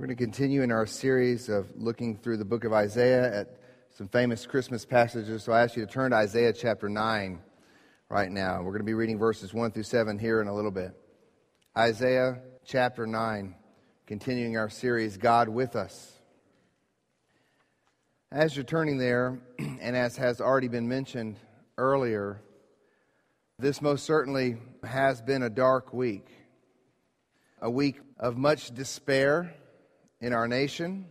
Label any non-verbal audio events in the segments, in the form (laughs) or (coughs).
We're going to continue in our series of looking through the book of Isaiah at some famous Christmas passages. So I ask you to turn to Isaiah chapter 9 right now. We're going to be reading verses 1 through 7 here in a little bit. Isaiah chapter 9, continuing our series, God with Us. As you're turning there, (clears throat) and as has already been mentioned earlier, this most certainly has been a dark week. A week of much despair in our nation.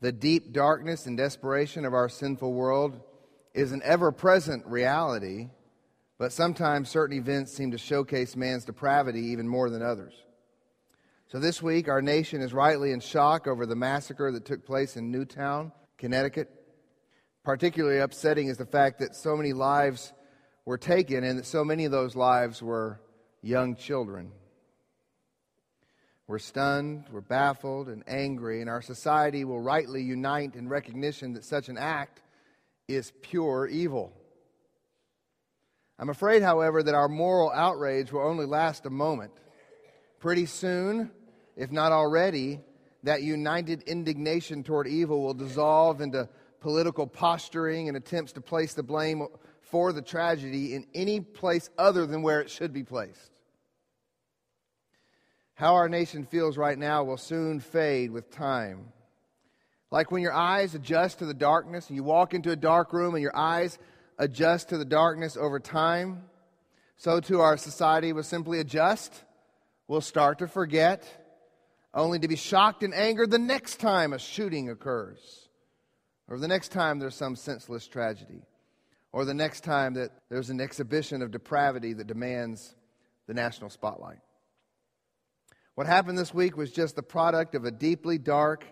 The deep darkness and desperation of our sinful world is an ever present reality, but sometimes certain events seem to showcase man's depravity even more than others. So this week, our nation is rightly in shock over the massacre that took place in Newtown, Connecticut. Particularly upsetting is the fact that so many lives were taken and that so many of those lives were young children. We're stunned, we're baffled, and angry, and our society will rightly unite in recognition that such an act is pure evil. I'm afraid, however, that our moral outrage will only last a moment. Pretty soon, if not already, that united indignation toward evil will dissolve into political posturing and attempts to place the blame for the tragedy in any place other than where it should be placed. How our nation feels right now will soon fade with time. Like when your eyes adjust to the darkness and you walk into a dark room and your eyes adjust to the darkness over time, so too our society will simply adjust. We'll start to forget, only to be shocked and angered the next time a shooting occurs, or the next time there's some senseless tragedy, or the next time that there's an exhibition of depravity that demands the national spotlight. What happened this week was just the product of a deeply dark,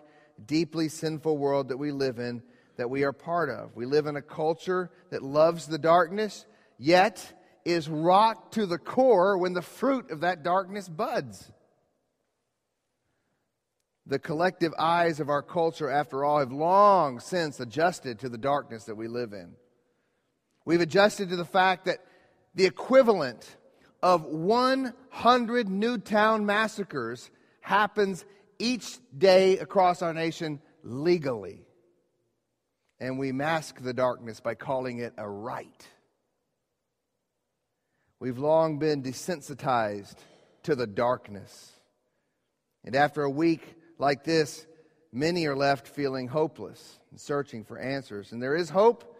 deeply sinful world that we live in, that we are part of. We live in a culture that loves the darkness, yet is rocked to the core when the fruit of that darkness buds. The collective eyes of our culture, after all, have long since adjusted to the darkness that we live in. We've adjusted to the fact that the equivalent of 100 Newtown massacres happens each day across our nation legally. And we mask the darkness by calling it a right. We've long been desensitized to the darkness. And after a week like this, many are left feeling hopeless and searching for answers. And there is hope,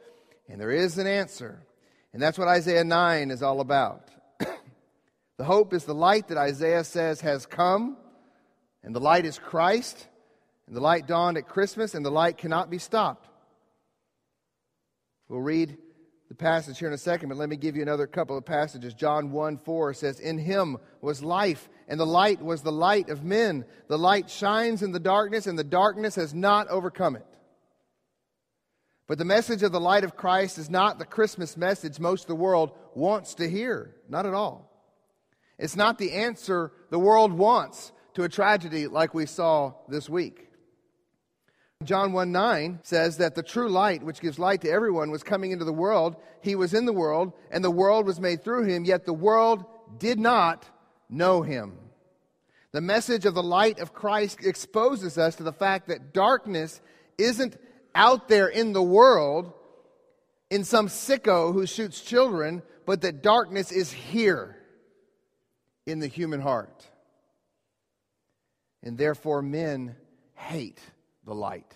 and there is an answer. And that's what Isaiah 9 is all about. The hope is the light that Isaiah says has come, and the light is Christ, and the light dawned at Christmas, and the light cannot be stopped. We'll read the passage here in a second, but let me give you another couple of passages. John 1 4 says, In him was life, and the light was the light of men. The light shines in the darkness, and the darkness has not overcome it. But the message of the light of Christ is not the Christmas message most of the world wants to hear. Not at all. It's not the answer the world wants to a tragedy like we saw this week. John 1 9 says that the true light, which gives light to everyone, was coming into the world. He was in the world, and the world was made through him, yet the world did not know him. The message of the light of Christ exposes us to the fact that darkness isn't out there in the world in some sicko who shoots children, but that darkness is here in the human heart. And therefore, men hate the light.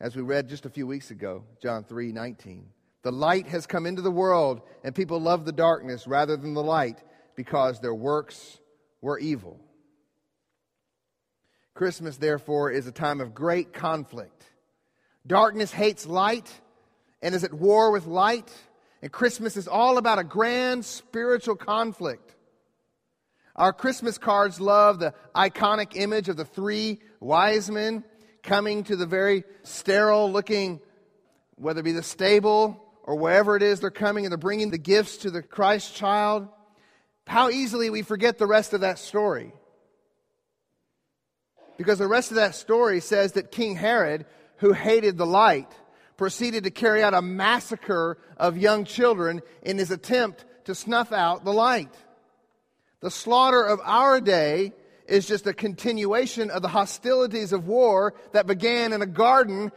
As we read just a few weeks ago, John 3 19. The light has come into the world, and people love the darkness rather than the light because their works were evil. Christmas, therefore, is a time of great conflict. Darkness hates light and is at war with light. And Christmas is all about a grand spiritual conflict. Our Christmas cards love the iconic image of the three wise men coming to the very sterile looking, whether it be the stable or wherever it is they're coming, and they're bringing the gifts to the Christ child. How easily we forget the rest of that story. Because the rest of that story says that King Herod, who hated the light, proceeded to carry out a massacre of young children in his attempt to snuff out the light. The slaughter of our day is just a continuation of the hostilities of war that began in a garden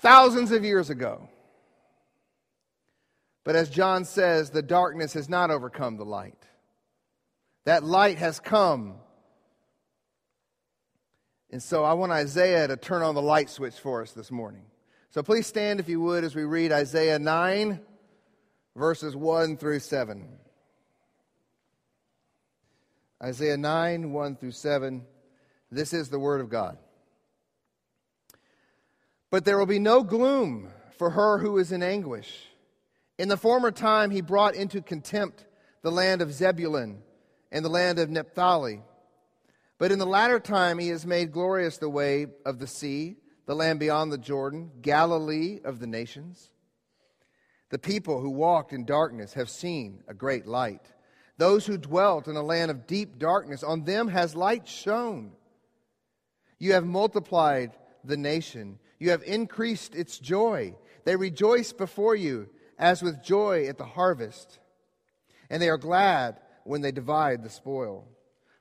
thousands of years ago. But as John says, the darkness has not overcome the light. That light has come. And so I want Isaiah to turn on the light switch for us this morning. So please stand, if you would, as we read Isaiah 9, verses 1 through 7. Isaiah 9, 1 through 7. This is the Word of God. But there will be no gloom for her who is in anguish. In the former time, he brought into contempt the land of Zebulun and the land of Naphtali. But in the latter time, he has made glorious the way of the sea, the land beyond the Jordan, Galilee of the nations. The people who walked in darkness have seen a great light. Those who dwelt in a land of deep darkness, on them has light shone. You have multiplied the nation, you have increased its joy. They rejoice before you as with joy at the harvest, and they are glad when they divide the spoil.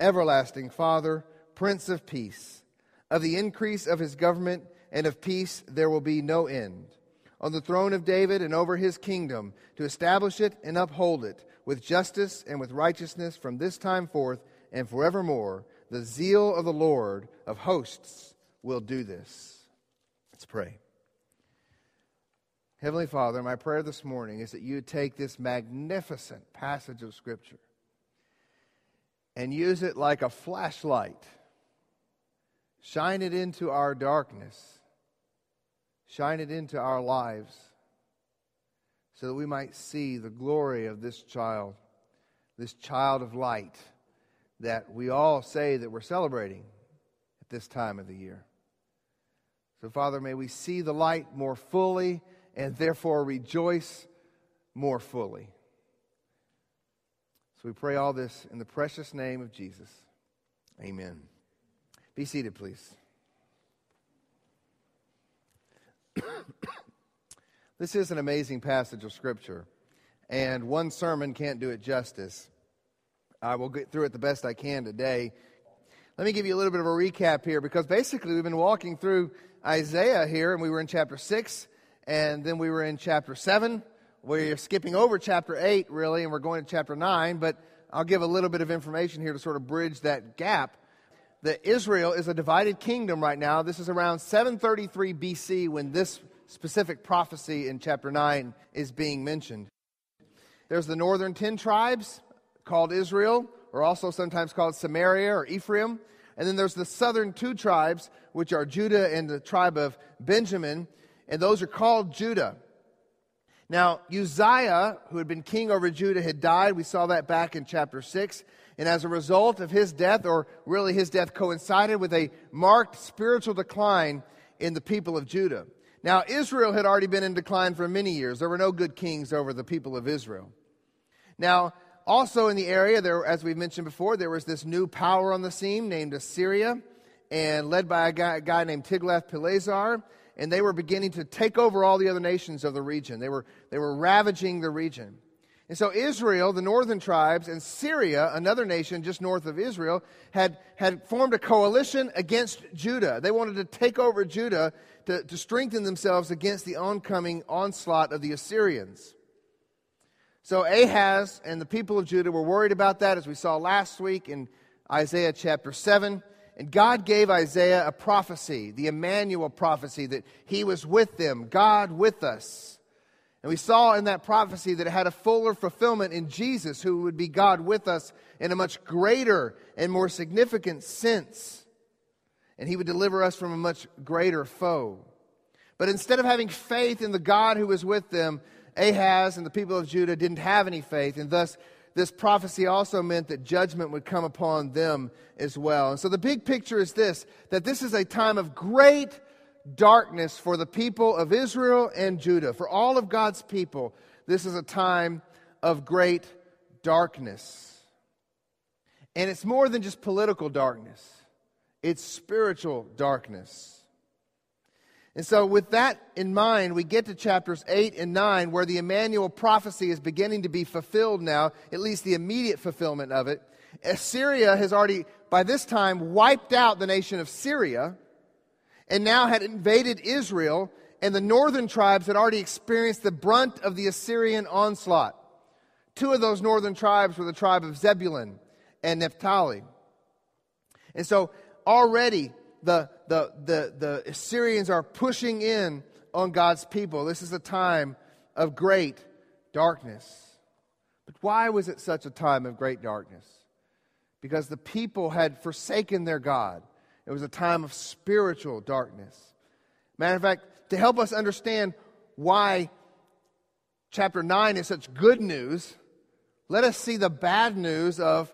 Everlasting Father, Prince of Peace. Of the increase of his government and of peace there will be no end. On the throne of David and over his kingdom, to establish it and uphold it with justice and with righteousness from this time forth and forevermore. The zeal of the Lord of hosts will do this. Let's pray. Heavenly Father, my prayer this morning is that you take this magnificent passage of Scripture and use it like a flashlight. Shine it into our darkness. Shine it into our lives so that we might see the glory of this child, this child of light that we all say that we're celebrating at this time of the year. So, Father, may we see the light more fully and therefore rejoice more fully. So we pray all this in the precious name of Jesus. Amen. Be seated, please. (coughs) this is an amazing passage of Scripture, and one sermon can't do it justice. I will get through it the best I can today. Let me give you a little bit of a recap here because basically we've been walking through Isaiah here, and we were in chapter 6 and then we were in chapter 7. We're skipping over chapter 8, really, and we're going to chapter 9, but I'll give a little bit of information here to sort of bridge that gap. That Israel is a divided kingdom right now. This is around 733 BC when this specific prophecy in chapter 9 is being mentioned. There's the northern 10 tribes called Israel, or also sometimes called Samaria or Ephraim. And then there's the southern two tribes, which are Judah and the tribe of Benjamin and those are called Judah. Now, Uzziah, who had been king over Judah, had died. We saw that back in chapter 6. And as a result of his death, or really his death coincided with a marked spiritual decline in the people of Judah. Now, Israel had already been in decline for many years. There were no good kings over the people of Israel. Now, also in the area, there, as we've mentioned before, there was this new power on the scene named Assyria, and led by a guy, a guy named Tiglath-Pileser and they were beginning to take over all the other nations of the region. They were, they were ravaging the region. And so Israel, the northern tribes, and Syria, another nation just north of Israel, had, had formed a coalition against Judah. They wanted to take over Judah to, to strengthen themselves against the oncoming onslaught of the Assyrians. So Ahaz and the people of Judah were worried about that, as we saw last week in Isaiah chapter 7. And God gave Isaiah a prophecy, the Emmanuel prophecy, that he was with them, God with us. And we saw in that prophecy that it had a fuller fulfillment in Jesus, who would be God with us in a much greater and more significant sense. And he would deliver us from a much greater foe. But instead of having faith in the God who was with them, Ahaz and the people of Judah didn't have any faith, and thus this prophecy also meant that judgment would come upon them as well. And so the big picture is this that this is a time of great darkness for the people of Israel and Judah. For all of God's people, this is a time of great darkness. And it's more than just political darkness, it's spiritual darkness. And so, with that in mind, we get to chapters 8 and 9, where the Emmanuel prophecy is beginning to be fulfilled now, at least the immediate fulfillment of it. Assyria has already, by this time, wiped out the nation of Syria and now had invaded Israel, and the northern tribes had already experienced the brunt of the Assyrian onslaught. Two of those northern tribes were the tribe of Zebulun and Naphtali. And so already the, the, the, the Assyrians are pushing in on God's people. This is a time of great darkness. But why was it such a time of great darkness? Because the people had forsaken their God. It was a time of spiritual darkness. Matter of fact, to help us understand why chapter 9 is such good news, let us see the bad news of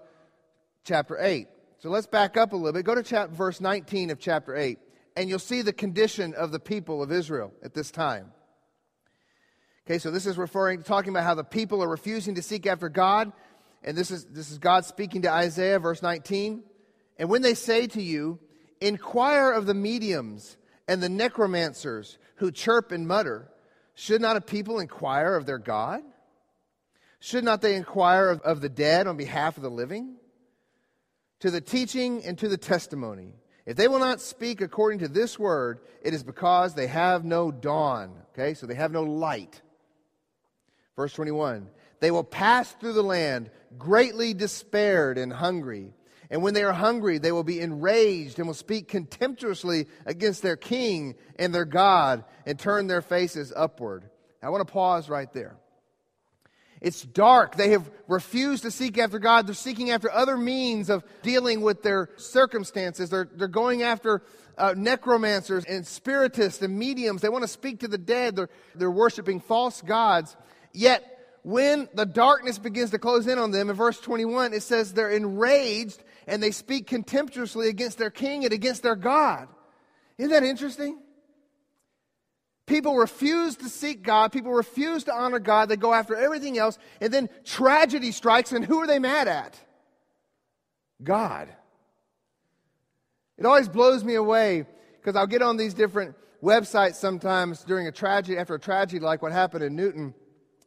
chapter 8. So let's back up a little bit. Go to chapter, verse 19 of chapter 8, and you'll see the condition of the people of Israel at this time. Okay, so this is referring, to talking about how the people are refusing to seek after God. And this is, this is God speaking to Isaiah, verse 19. And when they say to you, Inquire of the mediums and the necromancers who chirp and mutter. Should not a people inquire of their God? Should not they inquire of, of the dead on behalf of the living? To the teaching and to the testimony. If they will not speak according to this word, it is because they have no dawn. Okay, so they have no light. Verse 21 They will pass through the land greatly despaired and hungry and when they are hungry, they will be enraged and will speak contemptuously against their king and their God and turn their faces upward. I want to pause right there. It's dark. They have refused to seek after God. They're seeking after other means of dealing with their circumstances. They're, they're going after uh, necromancers and spiritists and mediums. They want to speak to the dead. They're, they're worshiping false gods. Yet, when the darkness begins to close in on them, in verse 21, it says they're enraged and they speak contemptuously against their king and against their God. Isn't that interesting? People refuse to seek God. People refuse to honor God. They go after everything else. And then tragedy strikes, and who are they mad at? God. It always blows me away because I'll get on these different websites sometimes during a tragedy, after a tragedy like what happened in Newtown,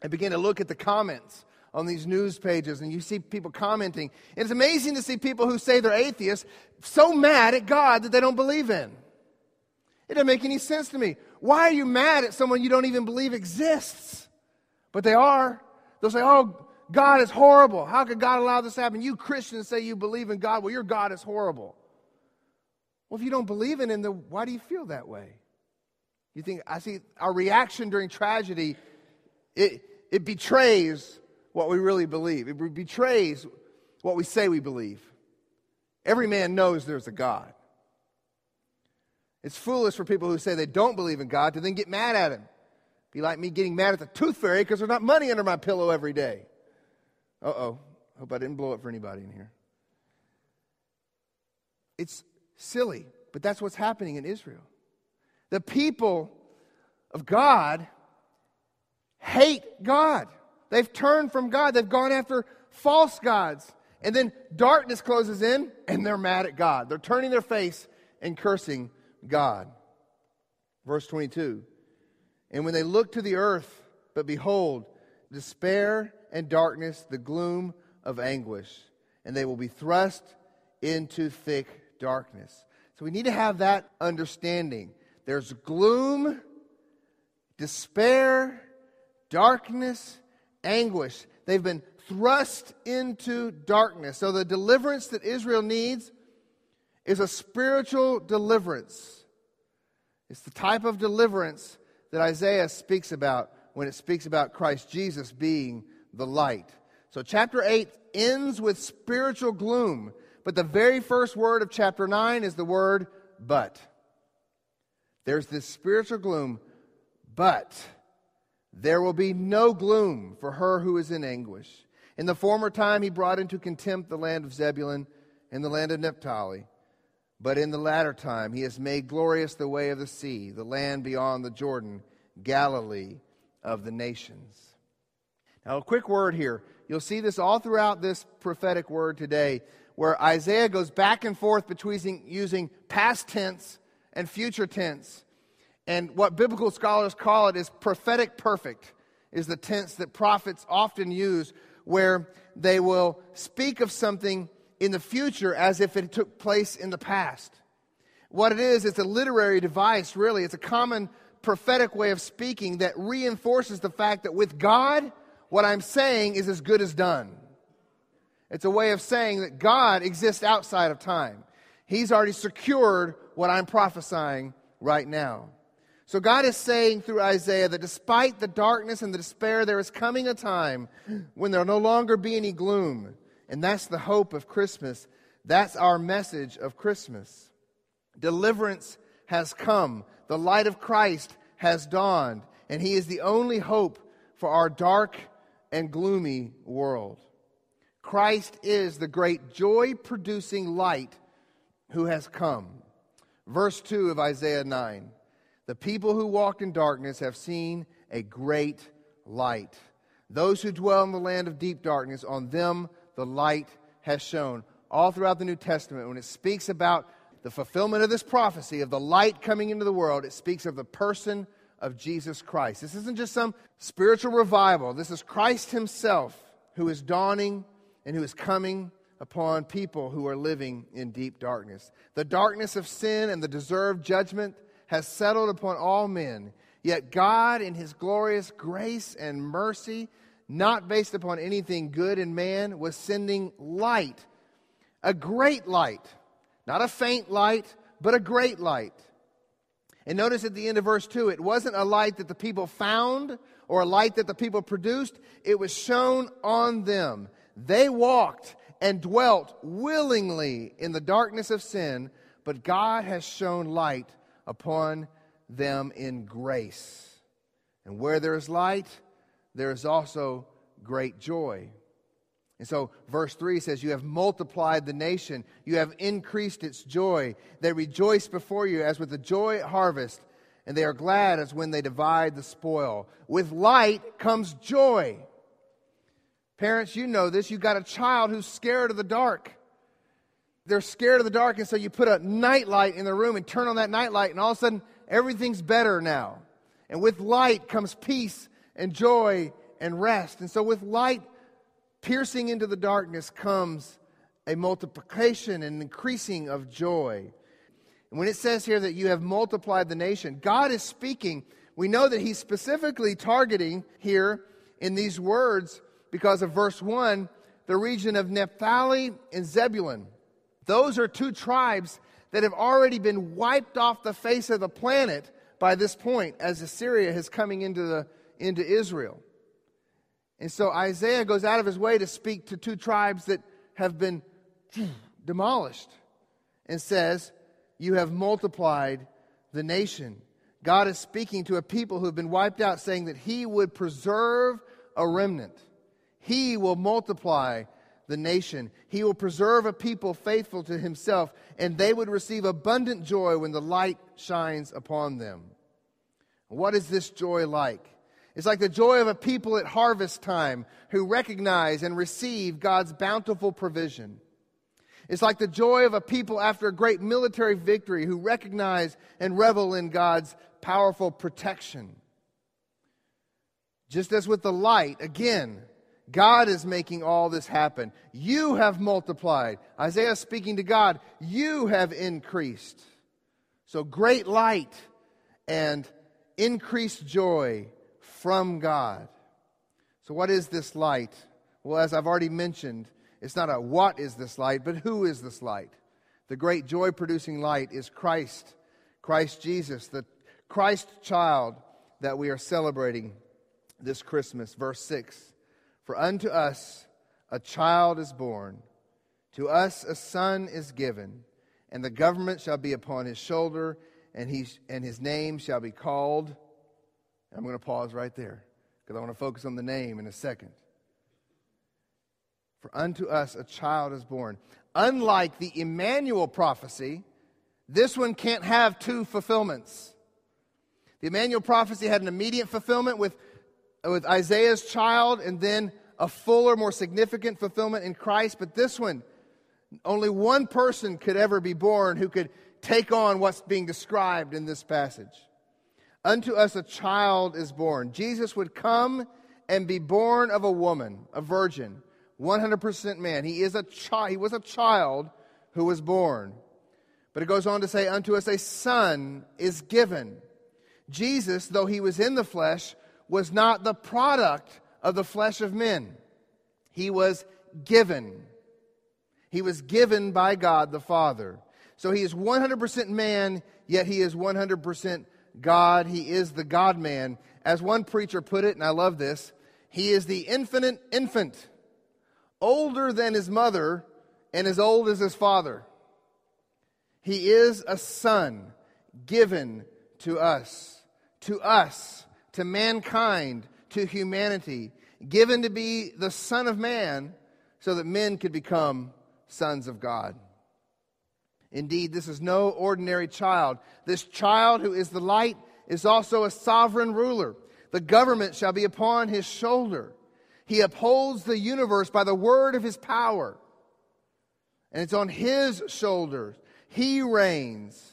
and begin to look at the comments on these news pages and you see people commenting. And it's amazing to see people who say they're atheists so mad at God that they don't believe in. It doesn't make any sense to me. Why are you mad at someone you don't even believe exists? But they are. They'll say, oh, God is horrible. How could God allow this to happen? You Christians say you believe in God. Well, your God is horrible. Well, if you don't believe in Him, then why do you feel that way? You think, I see our reaction during tragedy, it, it betrays what we really believe. It betrays what we say we believe. Every man knows there's a God. It's foolish for people who say they don't believe in God to then get mad at him. Be like me getting mad at the tooth fairy because there's not money under my pillow every day. Uh oh. Hope I didn't blow it for anybody in here. It's silly, but that's what's happening in Israel. The people of God hate God. They've turned from God. They've gone after false gods. And then darkness closes in and they're mad at God. They're turning their face and cursing God. Verse 22 And when they look to the earth, but behold, despair and darkness, the gloom of anguish, and they will be thrust into thick darkness. So we need to have that understanding. There's gloom, despair, darkness, anguish. They've been thrust into darkness. So the deliverance that Israel needs is a spiritual deliverance. It's the type of deliverance that Isaiah speaks about when it speaks about Christ Jesus being the light. So chapter 8 ends with spiritual gloom, but the very first word of chapter 9 is the word but. There's this spiritual gloom, but there will be no gloom for her who is in anguish. In the former time, he brought into contempt the land of Zebulun and the land of Naphtali. But in the latter time, he has made glorious the way of the sea, the land beyond the Jordan, Galilee of the nations. Now, a quick word here. You'll see this all throughout this prophetic word today, where Isaiah goes back and forth between using past tense and future tense. And what biblical scholars call it is prophetic perfect, is the tense that prophets often use where they will speak of something in the future as if it took place in the past. What it is, it's a literary device, really. It's a common prophetic way of speaking that reinforces the fact that with God, what I'm saying is as good as done. It's a way of saying that God exists outside of time. He's already secured what I'm prophesying right now. So God is saying through Isaiah that despite the darkness and the despair, there is coming a time when there'll no longer be any gloom. And that's the hope of Christmas. That's our message of Christmas. Deliverance has come. The light of Christ has dawned. And He is the only hope for our dark and gloomy world. Christ is the great joy producing light who has come. Verse 2 of Isaiah 9. The people who walked in darkness have seen a great light. Those who dwell in the land of deep darkness, on them the light has shone. All throughout the New Testament, when it speaks about the fulfillment of this prophecy of the light coming into the world, it speaks of the person of Jesus Christ. This isn't just some spiritual revival, this is Christ Himself who is dawning and who is coming upon people who are living in deep darkness. The darkness of sin and the deserved judgment has settled upon all men. Yet God, in his glorious grace and mercy, not based upon anything good in man, was sending light, a great light, not a faint light, but a great light. And notice at the end of verse 2, it wasn't a light that the people found or a light that the people produced, it was shown on them. They walked and dwelt willingly in the darkness of sin, but God has shown light upon them in grace. And where there is light, there is also great joy. And so, verse 3 says, You have multiplied the nation, you have increased its joy. They rejoice before you as with the joy at harvest, and they are glad as when they divide the spoil. With light comes joy. Parents, you know this. You've got a child who's scared of the dark they're scared of the dark, and so you put a night light in the room and turn on that night light, and all of a sudden everything's better now. And with light comes peace and joy and rest. And so with light piercing into the darkness comes a multiplication and increasing of joy. And when it says here that you have multiplied the nation, God is speaking. We know that He's specifically targeting here in these words because of verse 1 the region of Naphtali and Zebulun. Those are two tribes that have already been wiped off the face of the planet by this point as Assyria is coming into, the, into Israel. And so Isaiah goes out of his way to speak to two tribes that have been (clears throat) demolished and says, You have multiplied the nation. God is speaking to a people who have been wiped out, saying that He would preserve a remnant. He will multiply the nation. He will preserve a people faithful to himself, and they would receive abundant joy when the light shines upon them. What is this joy like? It's like the joy of a people at harvest time who recognize and receive God's bountiful provision. It's like the joy of a people after a great military victory who recognize and revel in God's powerful protection. Just as with the light, again, God is making all this happen. You have multiplied. Isaiah speaking to God, you have increased. So great light and increased joy from God. So, what is this light? Well, as I've already mentioned, it's not a what is this light, but who is this light? The great joy producing light is Christ, Christ Jesus, the Christ child that we are celebrating this Christmas. Verse 6 for unto us a child is born, to us a son is given, and the government shall be upon his shoulder, and, he, and his name shall be called. I'm going to pause right there because I want to focus on the name in a second. For unto us a child is born. Unlike the Emmanuel prophecy, this one can't have two fulfillments. The Emmanuel prophecy had an immediate fulfillment with, with Isaiah's child and then a fuller, more significant fulfillment in Christ. But this one, only one person could ever be born who could take on what's being described in this passage. Unto us a child is born. Jesus would come and be born of a woman, a virgin 100% man. He is a child. He was a child who was born. But it goes on to say, Unto us a son is given. Jesus, though he was in the flesh, was not the product of the flesh of men. He was given. He was given by God the Father. So he is 100% man, yet he is 100% God. He is the God man. As one preacher put it, and I love this, he is the infinite infant older than his mother and as old as his father. He is a son given to us, to us, to mankind, to humanity, given to be the Son of Man so that men could become sons of God. Indeed, this is no ordinary child. This child who is the light is also a sovereign ruler. The government shall be upon his shoulder. He upholds the universe by the word of his power. And it's on his shoulders. He reigns.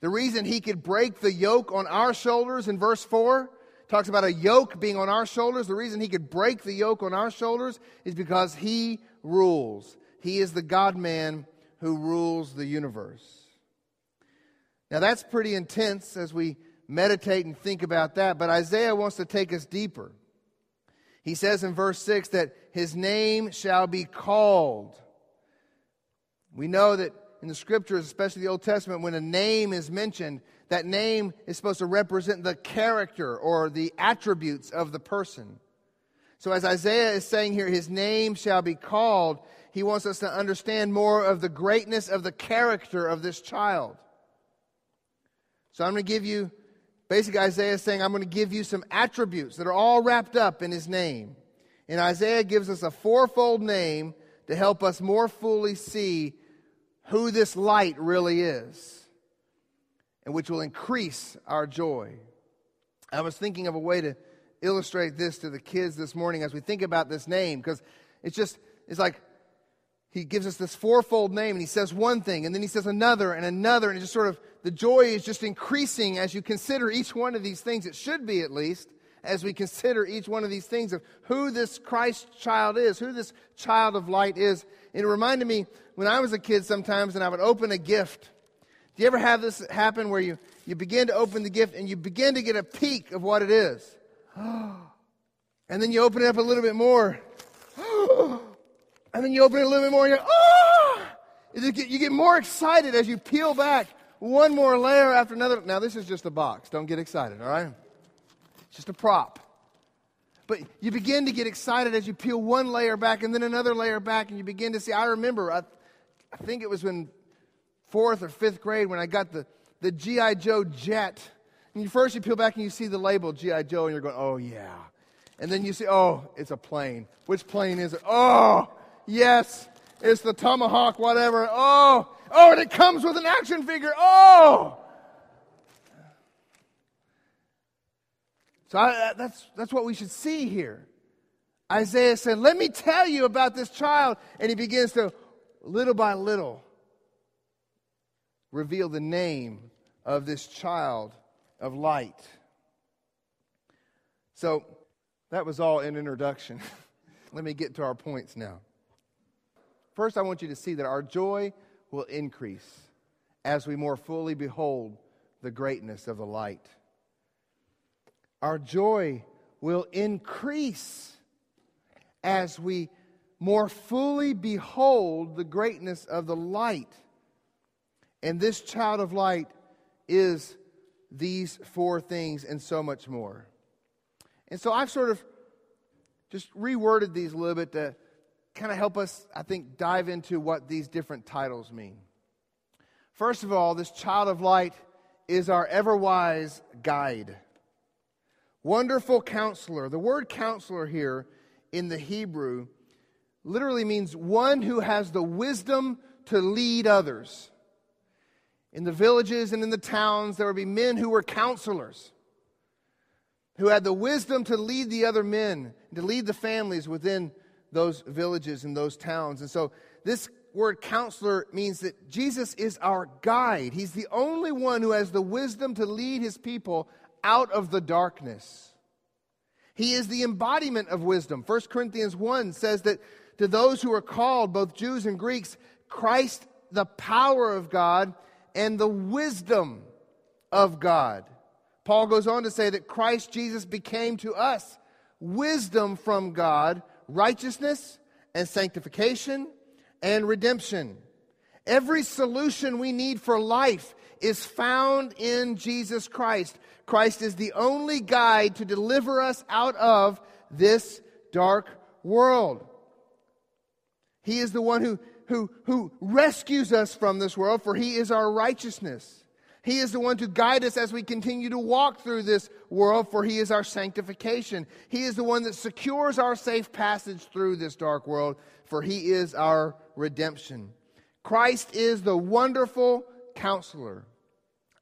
The reason he could break the yoke on our shoulders in verse 4 talks about a yoke being on our shoulders. The reason he could break the yoke on our shoulders is because he rules. He is the God man who rules the universe. Now that's pretty intense as we meditate and think about that, but Isaiah wants to take us deeper. He says in verse 6 that his name shall be called. We know that in the scriptures, especially the Old Testament, when a name is mentioned, that name is supposed to represent the character or the attributes of the person. So, as Isaiah is saying here, his name shall be called, he wants us to understand more of the greatness of the character of this child. So, I'm going to give you Basically, Isaiah is saying, I'm going to give you some attributes that are all wrapped up in his name. And Isaiah gives us a fourfold name to help us more fully see who this light really is, and which will increase our joy. I was thinking of a way to illustrate this to the kids this morning as we think about this name, because it's just, it's like he gives us this fourfold name and he says one thing and then he says another and another and it just sort of the joy is just increasing as you consider each one of these things. It should be at least as we consider each one of these things of who this christ child is who this child of light is. And it reminded me when i was a kid sometimes and i would open a gift. Do you ever have this happen where you, you begin to open the gift and you begin to get a peek of what it is? (gasps) And then you open it up a little bit more (gasps) oh, And then you open it a little bit more and you're, oh! You get, you get more excited as you peel back one more layer after another. Now, this is just a box. Don't get excited, all right? It's just a prop. But you begin to get excited as you peel one layer back and then another layer back, and you begin to see. I remember, I, I think it was in fourth or fifth grade when I got the, the G.I. Joe jet. And you first you peel back and you see the label G.I. Joe, and you're going, oh, yeah. And then you see, oh, it's a plane. Which plane is it? Oh, Yes, it's the tomahawk, whatever. Oh, oh, and it comes with an action figure. Oh. So I, uh, that's, that's what we should see here. Isaiah said, Let me tell you about this child. And he begins to, little by little, reveal the name of this child of light. So that was all an introduction. (laughs) Let me get to our points now. First, I want you to see that our joy will increase as we more fully behold the greatness of the light. Our joy will increase as we more fully behold the greatness of the light. And this child of light is these four things and so much more. And so I've sort of just reworded these a little bit to kind of help us, I think, dive into what these different titles mean. First of all, this child of light is our ever wise guide. Wonderful counselor. The word counselor here in the Hebrew literally means one who has the wisdom to lead others. In the villages and in the towns, there would be men who were counselors, who had the wisdom to lead the other men, to lead the families within those villages and those towns. And so, this word counselor means that Jesus is our guide. He's the only one who has the wisdom to lead his people out of the darkness. He is the embodiment of wisdom. 1 Corinthians 1 says that to those who are called, both Jews and Greeks, Christ, the power of God and the wisdom of God. Paul goes on to say that Christ Jesus became to us wisdom from God, righteousness and sanctification and redemption. Every solution we need for life is found in Jesus Christ. Christ is the only guide to deliver us out of this dark world. He is the one who, who, who rescues us from this world, for He is our righteousness. He is the one to guide us as we continue to walk through this world, for He is our sanctification. He is the one that secures our safe passage through this dark world, for He is our redemption. Christ is the wonderful counselor,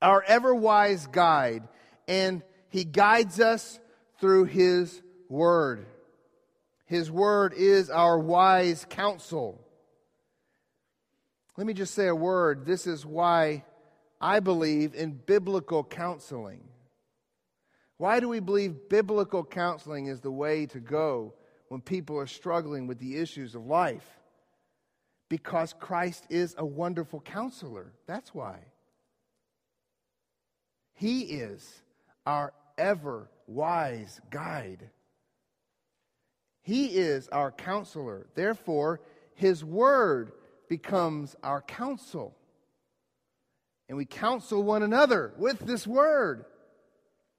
our ever wise guide, and He guides us through His word. His word is our wise counsel. Let me just say a word. This is why I believe in biblical counseling. Why do we believe biblical counseling is the way to go when people are struggling with the issues of life? Because Christ is a wonderful counselor. That's why. He is our ever wise guide. He is our counselor. Therefore, His word becomes our counsel and we counsel one another with this word.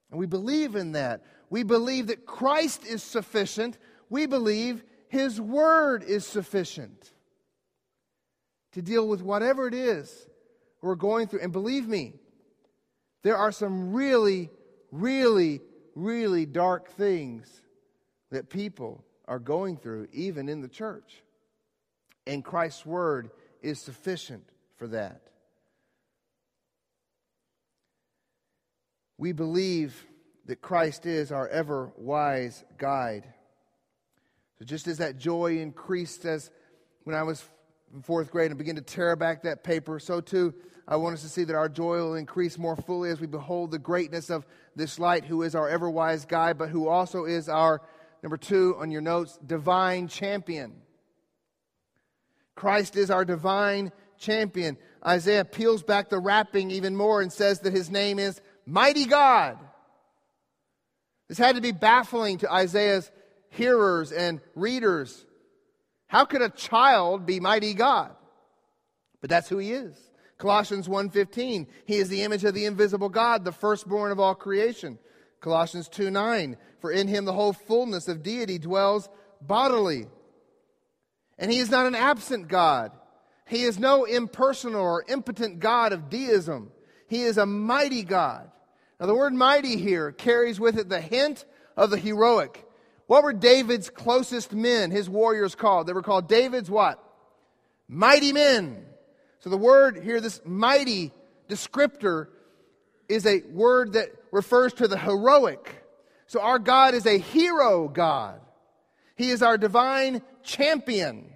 And we believe in that. We believe that Christ is sufficient. We believe his word is sufficient to deal with whatever it is we're going through. And believe me, there are some really, really, really dark things that people are going through, even in the church. And Christ's word is sufficient for that. We believe that Christ is our ever wise guide. So, just as that joy increased as when I was in fourth grade and began to tear back that paper, so too I want us to see that our joy will increase more fully as we behold the greatness of this light, who is our ever wise guide, but who also is our, number two on your notes, divine champion. Christ is our divine champion. Isaiah peels back the wrapping even more and says that his name is Mighty God. This had to be baffling to Isaiah's hearers and readers. How could a child be mighty God? But that's who he is. Colossians 1:15, he is the image of the invisible God, the firstborn of all creation. Colossians 2:9, for in him the whole fullness of deity dwells bodily. And he is not an absent God. He is no impersonal or impotent God of deism. He is a mighty God. Now, the word mighty here carries with it the hint of the heroic. What were David's closest men, his warriors called? They were called David's what? Mighty men. So the word here, this mighty descriptor, is a word that refers to the heroic. So our God is a hero God. He is our divine champion.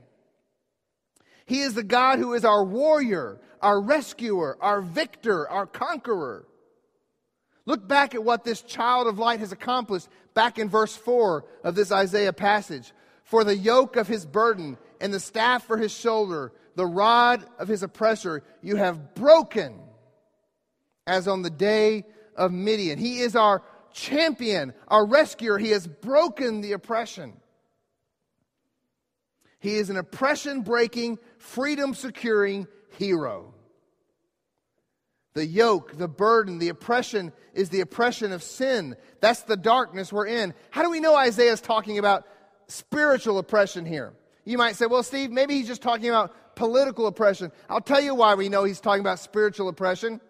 He is the God who is our warrior, our rescuer, our victor, our conqueror. Look back at what this child of light has accomplished back in verse 4 of this Isaiah passage. For the yoke of his burden and the staff for his shoulder, the rod of his oppressor, you have broken as on the day of Midian. He is our champion, our rescuer. He has broken the oppression. He is an oppression breaking, freedom securing hero. The yoke, the burden, the oppression is the oppression of sin. That's the darkness we're in. How do we know Isaiah is talking about spiritual oppression here? You might say, well, Steve, maybe he's just talking about political oppression. I'll tell you why we know he's talking about spiritual oppression.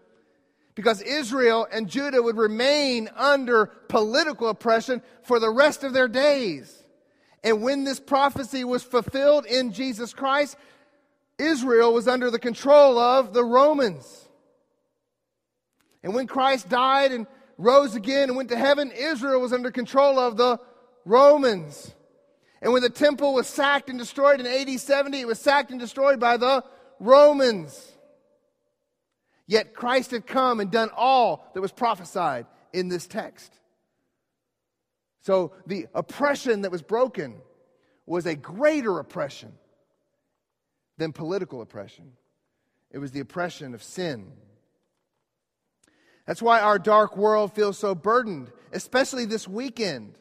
Because Israel and Judah would remain under political oppression for the rest of their days. And when this prophecy was fulfilled in Jesus Christ, Israel was under the control of the Romans. And when Christ died and rose again and went to heaven, Israel was under control of the Romans. And when the temple was sacked and destroyed in AD 70, it was sacked and destroyed by the Romans. Yet Christ had come and done all that was prophesied in this text. So the oppression that was broken was a greater oppression than political oppression. It was the oppression of sin. That's why our dark world feels so burdened, especially this weekend.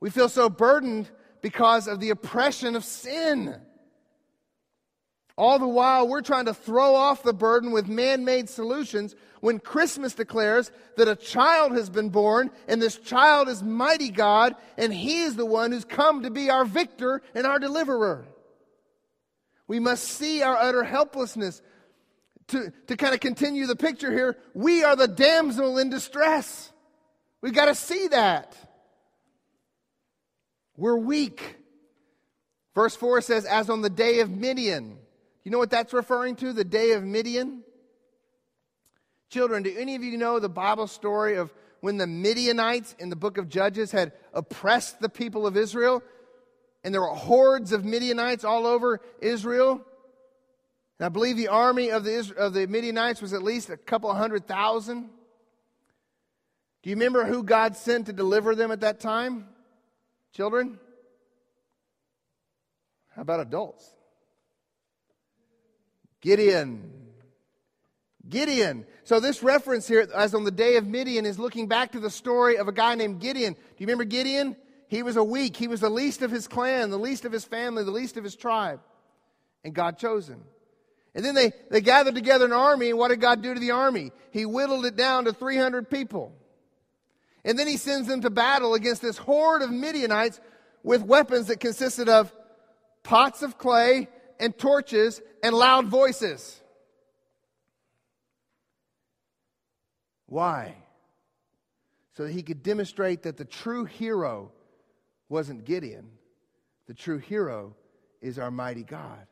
We feel so burdened because of the oppression of sin. All the while, we're trying to throw off the burden with man made solutions when Christmas declares that a child has been born, and this child is mighty God, and He is the one who's come to be our victor and our deliverer. We must see our utter helplessness. To, to kind of continue the picture here, we are the damsel in distress. We've got to see that. We're weak. Verse 4 says, as on the day of Midian. You know what that's referring to? The day of Midian? Children, do any of you know the Bible story of when the Midianites in the book of Judges had oppressed the people of Israel? And there were hordes of Midianites all over Israel. And I believe the army of the, of the Midianites was at least a couple hundred thousand. Do you remember who God sent to deliver them at that time? Children? How about adults? Gideon. Gideon. So, this reference here, as on the day of Midian, is looking back to the story of a guy named Gideon. Do you remember Gideon? He was a weak, he was the least of his clan, the least of his family, the least of his tribe. And God chose him. And then they, they gathered together an army, and what did God do to the army? He whittled it down to 300 people. And then he sends them to battle against this horde of Midianites with weapons that consisted of pots of clay and torches and loud voices. Why? So that he could demonstrate that the true hero wasn't Gideon, the true hero is our mighty God.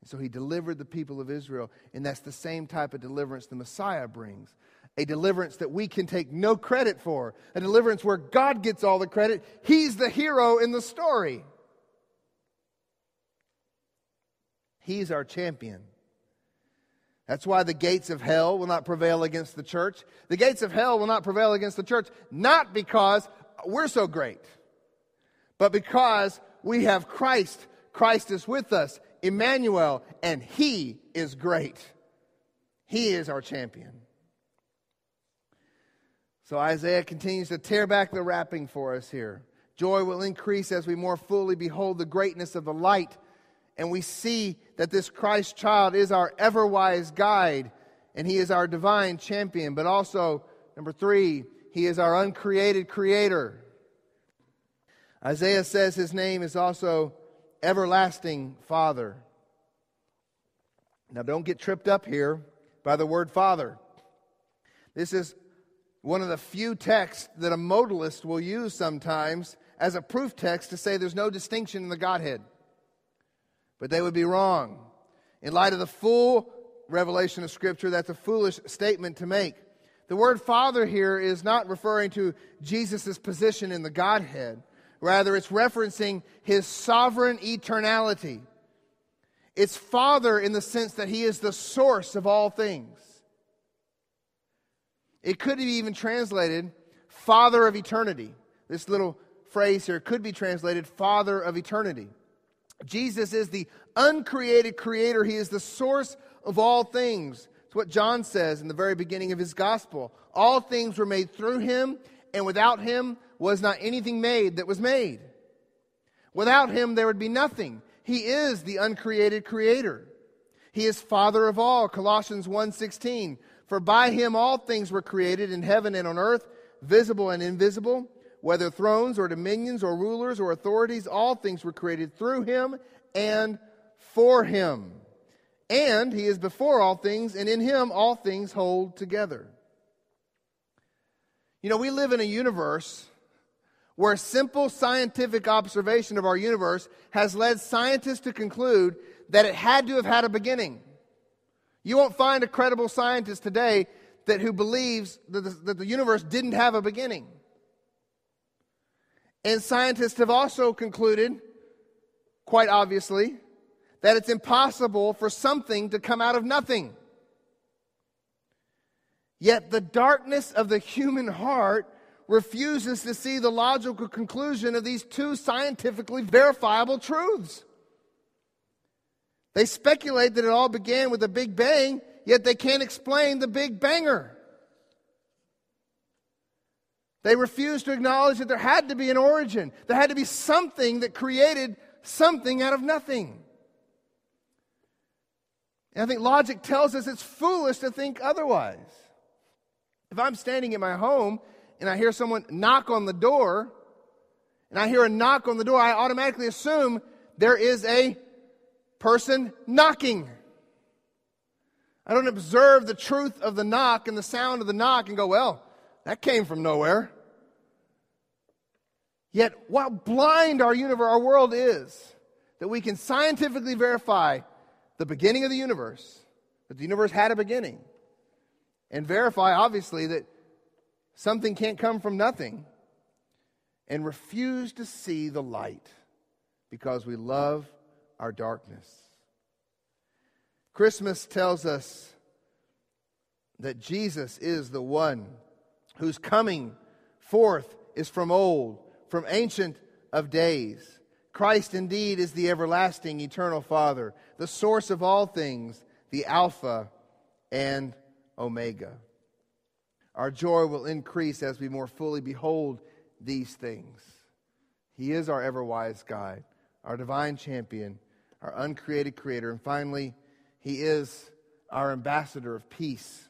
And so he delivered the people of Israel, and that's the same type of deliverance the Messiah brings a deliverance that we can take no credit for, a deliverance where God gets all the credit. He's the hero in the story. He's our champion. That's why the gates of hell will not prevail against the church. The gates of hell will not prevail against the church, not because we're so great, but because we have Christ. Christ is with us, Emmanuel, and He is great. He is our champion. So Isaiah continues to tear back the wrapping for us here. Joy will increase as we more fully behold the greatness of the light, and we see that this Christ child is our ever wise guide, and he is our divine champion. But also, number three, he is our uncreated creator. Isaiah says his name is also everlasting Father. Now, don't get tripped up here by the word Father. This is one of the few texts that a modalist will use sometimes as a proof text to say there's no distinction in the Godhead. But they would be wrong. In light of the full revelation of Scripture, that's a foolish statement to make. The word Father here is not referring to Jesus' position in the Godhead. Rather, it's referencing his sovereign eternality. It's Father in the sense that he is the source of all things. It could be even translated Father of eternity. This little phrase here could be translated Father of eternity. Jesus is the uncreated creator, He is the source of all things. It's what John says in the very beginning of his gospel. All things were made through Him, and without Him was not anything made that was made. Without Him, there would be nothing. He is the uncreated creator. He is Father of all. Colossians 1:16. For by him all things were created in heaven and on earth, visible and invisible, whether thrones or dominions or rulers or authorities, all things were created through him and for him. And he is before all things, and in him all things hold together. You know, we live in a universe where simple scientific observation of our universe has led scientists to conclude that it had to have had a beginning. You won't find a credible scientist today that who believes that the, that the universe didn't have a beginning. And scientists have also concluded, quite obviously, that it's impossible for something to come out of nothing. Yet the darkness of the human heart refuses to see the logical conclusion of these two scientifically verifiable truths. They speculate that it all began with a big bang, yet they can't explain the big banger. They refuse to acknowledge that there had to be an origin. There had to be something that created something out of nothing. And I think logic tells us it's foolish to think otherwise. If I'm standing in my home and I hear someone knock on the door, and I hear a knock on the door, I automatically assume there is a person knocking. I don't observe the truth of the knock and the sound of the knock and go, well, that came from nowhere. Yet, what blind our universe, our world is, that we can scientifically verify the beginning of the universe, that the universe had a beginning, and verify, obviously, that something can't come from nothing, and refuse to see the light because we love our darkness. Christmas tells us that Jesus is the one whose coming forth is from old, from ancient of days. Christ indeed is the everlasting, eternal Father, the source of all things, the Alpha and Omega. Our joy will increase as we more fully behold these things. He is our ever wise guide, our divine champion, our uncreated creator, and finally, He is our ambassador of peace.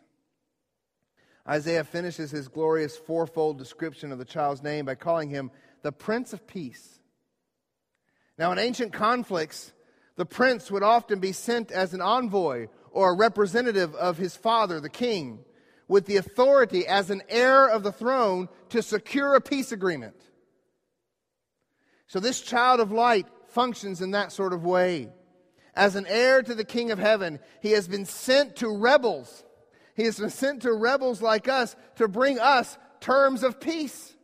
Isaiah finishes his glorious fourfold description of the child's name by calling him the Prince of Peace. Now, in ancient conflicts, the prince would often be sent as an envoy or a representative of his father, the king, with the authority as an heir of the throne to secure a peace agreement. So, this child of light functions in that sort of way. As an heir to the King of heaven, he has been sent to rebels. He has been sent to rebels like us to bring us terms of peace.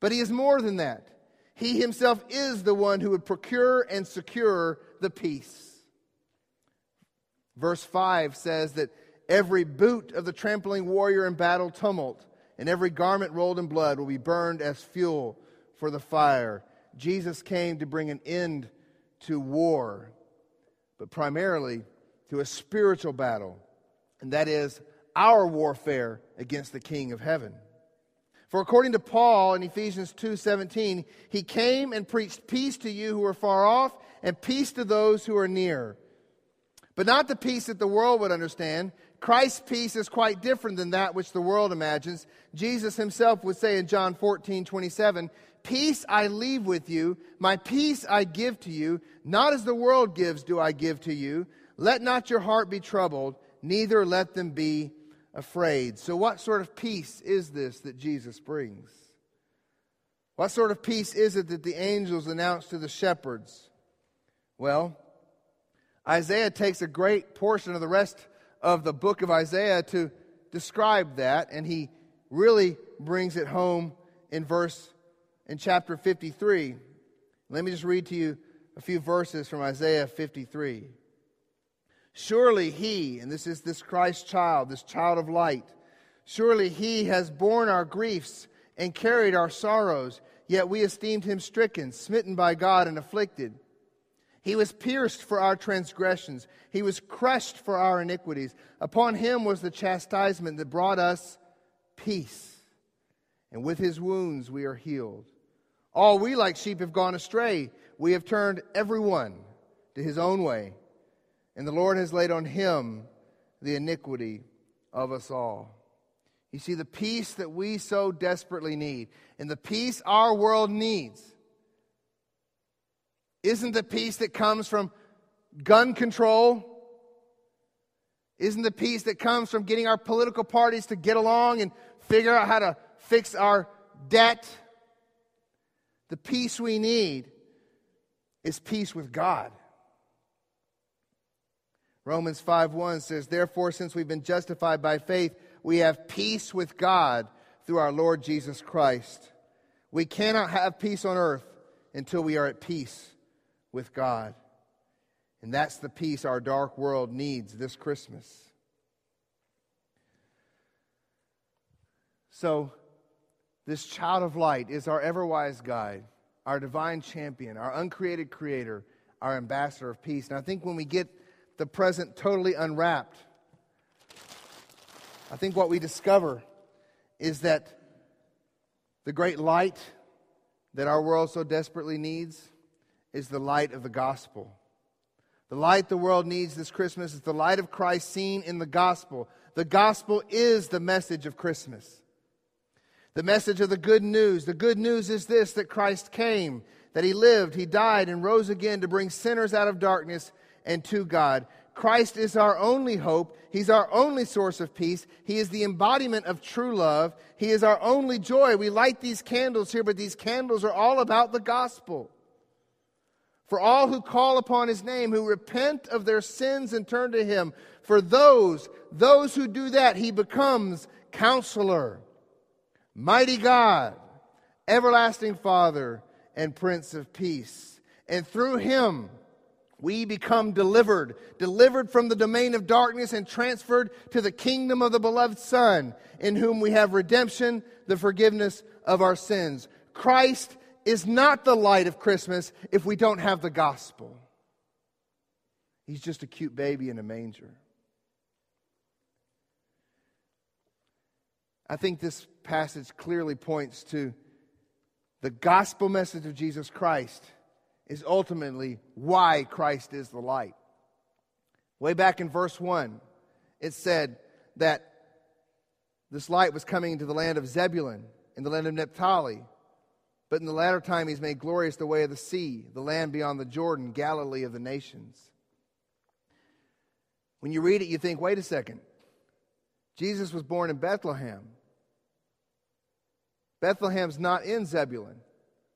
But he is more than that. He himself is the one who would procure and secure the peace. Verse 5 says that every boot of the trampling warrior in battle tumult and every garment rolled in blood will be burned as fuel for the fire. Jesus came to bring an end to war, but primarily to a spiritual battle, and that is our warfare against the King of heaven. For according to Paul in Ephesians 2:17, he came and preached peace to you who are far off and peace to those who are near. But not the peace that the world would understand. Christ's peace is quite different than that which the world imagines. Jesus himself would say in John 14:27, Peace I leave with you, my peace I give to you. Not as the world gives, do I give to you. Let not your heart be troubled, neither let them be afraid. So, what sort of peace is this that Jesus brings? What sort of peace is it that the angels announce to the shepherds? Well, Isaiah takes a great portion of the rest of the book of Isaiah to describe that, and he really brings it home in verse in chapter 53. Let me just read to you a few verses from Isaiah 53. Surely he, and this is this Christ child, this child of light, surely he has borne our griefs and carried our sorrows, yet we esteemed him stricken, smitten by God, and afflicted. He was pierced for our transgressions, he was crushed for our iniquities. Upon him was the chastisement that brought us peace, and with his wounds we are healed. All we like sheep have gone astray. We have turned everyone to his own way, and the Lord has laid on him the iniquity of us all. You see, the peace that we so desperately need, and the peace our world needs, isn't the peace that comes from gun control. Isn't the peace that comes from getting our political parties to get along and figure out how to fix our debt The peace we need is peace with God. Romans 5:1 says, "Therefore since we've been justified by faith, we have peace with God through our Lord Jesus Christ." We cannot have peace on earth until we are at peace with God. And that's the peace our dark world needs this Christmas. So, this child of light is our ever wise guide, our divine champion, our uncreated creator, our ambassador of peace. And I think when we get the present totally unwrapped, I think what we discover is that the great light that our world so desperately needs is the light of the gospel. The light the world needs this Christmas is the light of Christ seen in the gospel. The gospel is the message of Christmas. The message of the good news. The good news is this that Christ came, that he lived, he died, and rose again to bring sinners out of darkness and to God. Christ is our only hope. He's our only source of peace. He is the embodiment of true love. He is our only joy. We light these candles here, but these candles are all about the gospel. For all who call upon his name, who repent of their sins and turn to him, for those, those who do that, he becomes counselor, mighty God, everlasting Father, and Prince of Peace. And through him, we become delivered, delivered from the domain of darkness and transferred to the kingdom of the beloved Son, in whom we have redemption, the forgiveness of our sins. Christ is not the light of Christmas if we don't have the gospel. He's just a cute baby in a manger. I think this passage clearly points to the gospel message of Jesus Christ is ultimately why Christ is the light. Way back in verse 1, it said that this light was coming into the land of Zebulun and the land of Naphtali. But in the latter time, he's made glorious the way of the sea, the land beyond the Jordan, Galilee of the nations. When you read it, you think, wait a second. Jesus was born in Bethlehem. Bethlehem's not in Zebulun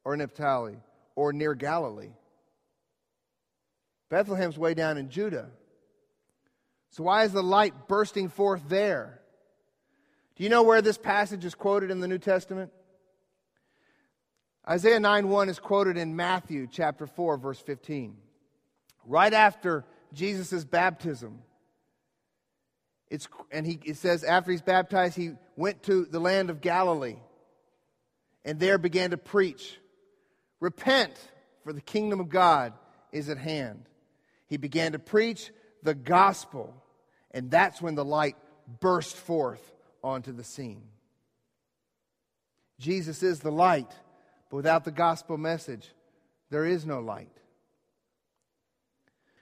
or Naphtali or near Galilee. Bethlehem's way down in Judah. So, why is the light bursting forth there? Do you know where this passage is quoted in the New Testament? Isaiah 9 1 is quoted in Matthew chapter 4, verse 15. Right after Jesus' baptism. It's, and he, it says, after he's baptized, he went to the land of Galilee and there began to preach Repent, for the kingdom of God is at hand. He began to preach the gospel, and that's when the light burst forth onto the scene. Jesus is the light, but without the gospel message, there is no light.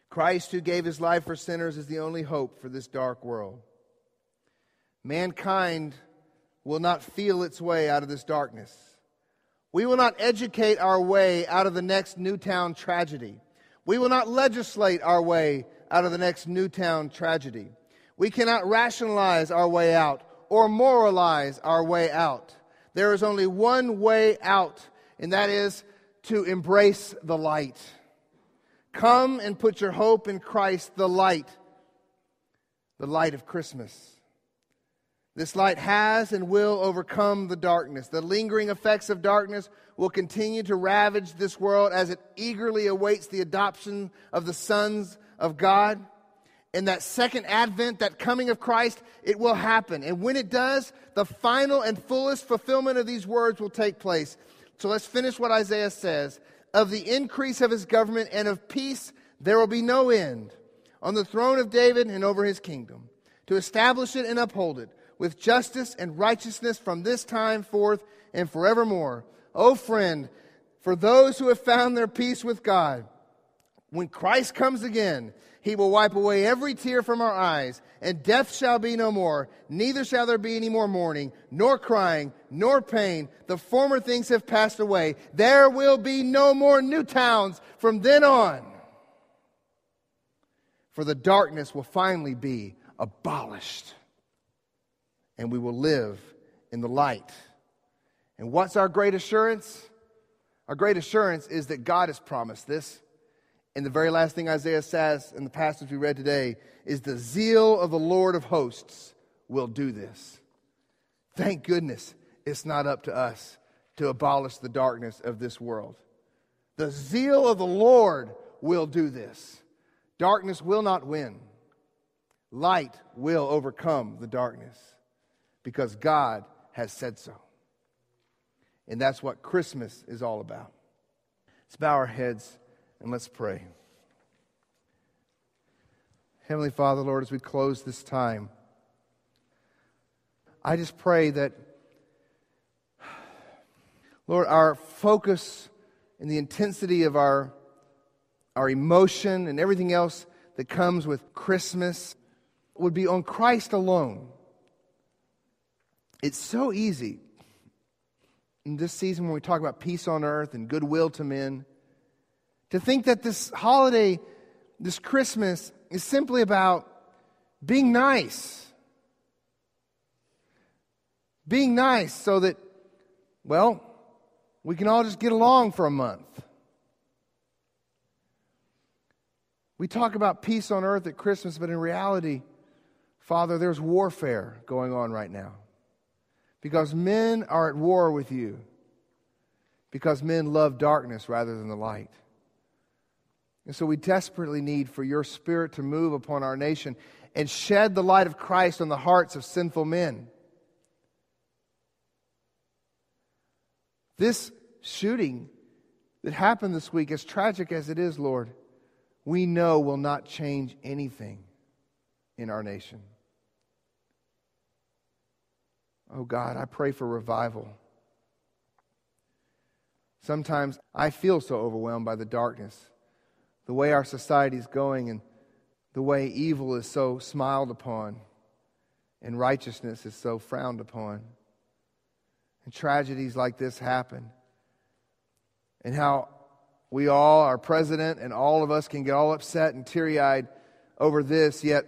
Christ, who gave his life for sinners, is the only hope for this dark world. Mankind will not feel its way out of this darkness. We will not educate our way out of the next Newtown tragedy. We will not legislate our way out of the next Newtown tragedy. We cannot rationalize our way out or moralize our way out. There is only one way out, and that is to embrace the light. Come and put your hope in Christ, the light, the light of Christmas. This light has and will overcome the darkness. The lingering effects of darkness will continue to ravage this world as it eagerly awaits the adoption of the sons of God. In that second advent, that coming of Christ, it will happen. And when it does, the final and fullest fulfillment of these words will take place. So let's finish what Isaiah says. Of the increase of his government and of peace, there will be no end on the throne of David and over his kingdom, to establish it and uphold it with justice and righteousness from this time forth and forevermore. O friend, for those who have found their peace with God, when Christ comes again, he will wipe away every tear from our eyes, and death shall be no more. Neither shall there be any more mourning, nor crying, nor pain. The former things have passed away. There will be no more Newtowns from then on. For the darkness will finally be abolished and we will live in the light. And what's our great assurance? Our great assurance is that God has promised this. And the very last thing Isaiah says in the passage we read today is the zeal of the Lord of hosts will do this. Thank goodness it's not up to us to abolish the darkness of this world. The zeal of the Lord will do this. Darkness will not win. Light will overcome the darkness because God has said so. And that's what Christmas is all about. Let's bow our heads and let's pray. Heavenly Father, Lord, as we close this time, I just pray that, Lord, our focus and the intensity of our, our emotion and everything else that comes with Christmas would be on Christ alone. It's so easy in this season when we talk about peace on earth and goodwill to men to think that this holiday, this Christmas, is simply about being nice. Being nice so that, well, we can all just get along for a month. We talk about peace on earth at Christmas, but in reality, Father, there's warfare going on right now. Because men are at war with you. Because men love darkness rather than the light. And so we desperately need for your spirit to move upon our nation and shed the light of Christ on the hearts of sinful men. This shooting that happened this week, as tragic as it is, Lord, we know will not change anything in our nation. Oh God, I pray for revival. Sometimes I feel so overwhelmed by the darkness the way our society is going and the way evil is so smiled upon and righteousness is so frowned upon. And tragedies like this happen. And how we all, our president, and all of us can get all upset and teary eyed over this, yet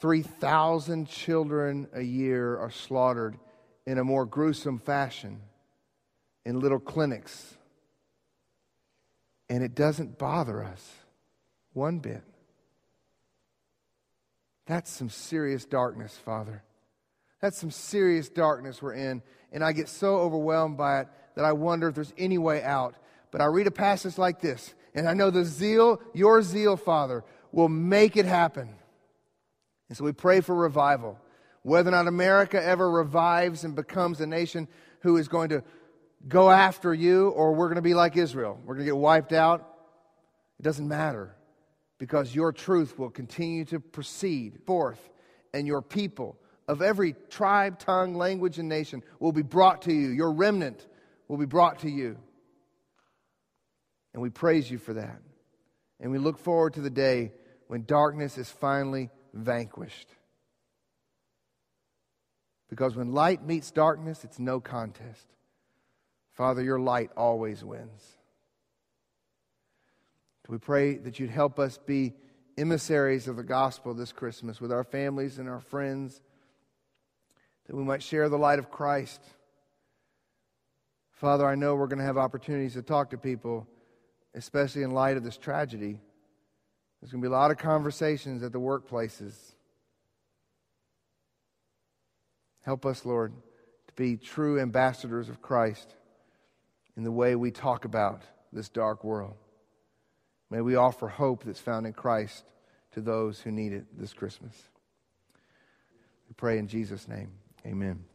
3,000 children a year are slaughtered in a more gruesome fashion in little clinics and it doesn't bother us one bit. That's some serious darkness, Father. That's some serious darkness we're in. And I get so overwhelmed by it that I wonder if there's any way out. But I read a passage like this, and I know the zeal, your zeal, Father, will make it happen. And so we pray for revival. Whether or not America ever revives and becomes a nation who is going to go after you or we're going to be like Israel. We're going to get wiped out. It doesn't matter because your truth will continue to proceed forth and your people of every tribe, tongue, language, and nation will be brought to you. Your remnant will be brought to you. And we praise you for that. And we look forward to the day when darkness is finally vanquished. Because when light meets darkness, it's no contest. Father, your light always wins. We pray that you'd help us be emissaries of the gospel this Christmas with our families and our friends, that we might share the light of Christ. Father, I know we're going to have opportunities to talk to people, especially in light of this tragedy. There's going to be a lot of conversations at the workplaces. Help us, Lord, to be true ambassadors of Christ in the way we talk about this dark world. May we offer hope that's found in Christ to those who need it this Christmas. We pray in Jesus' name. Amen.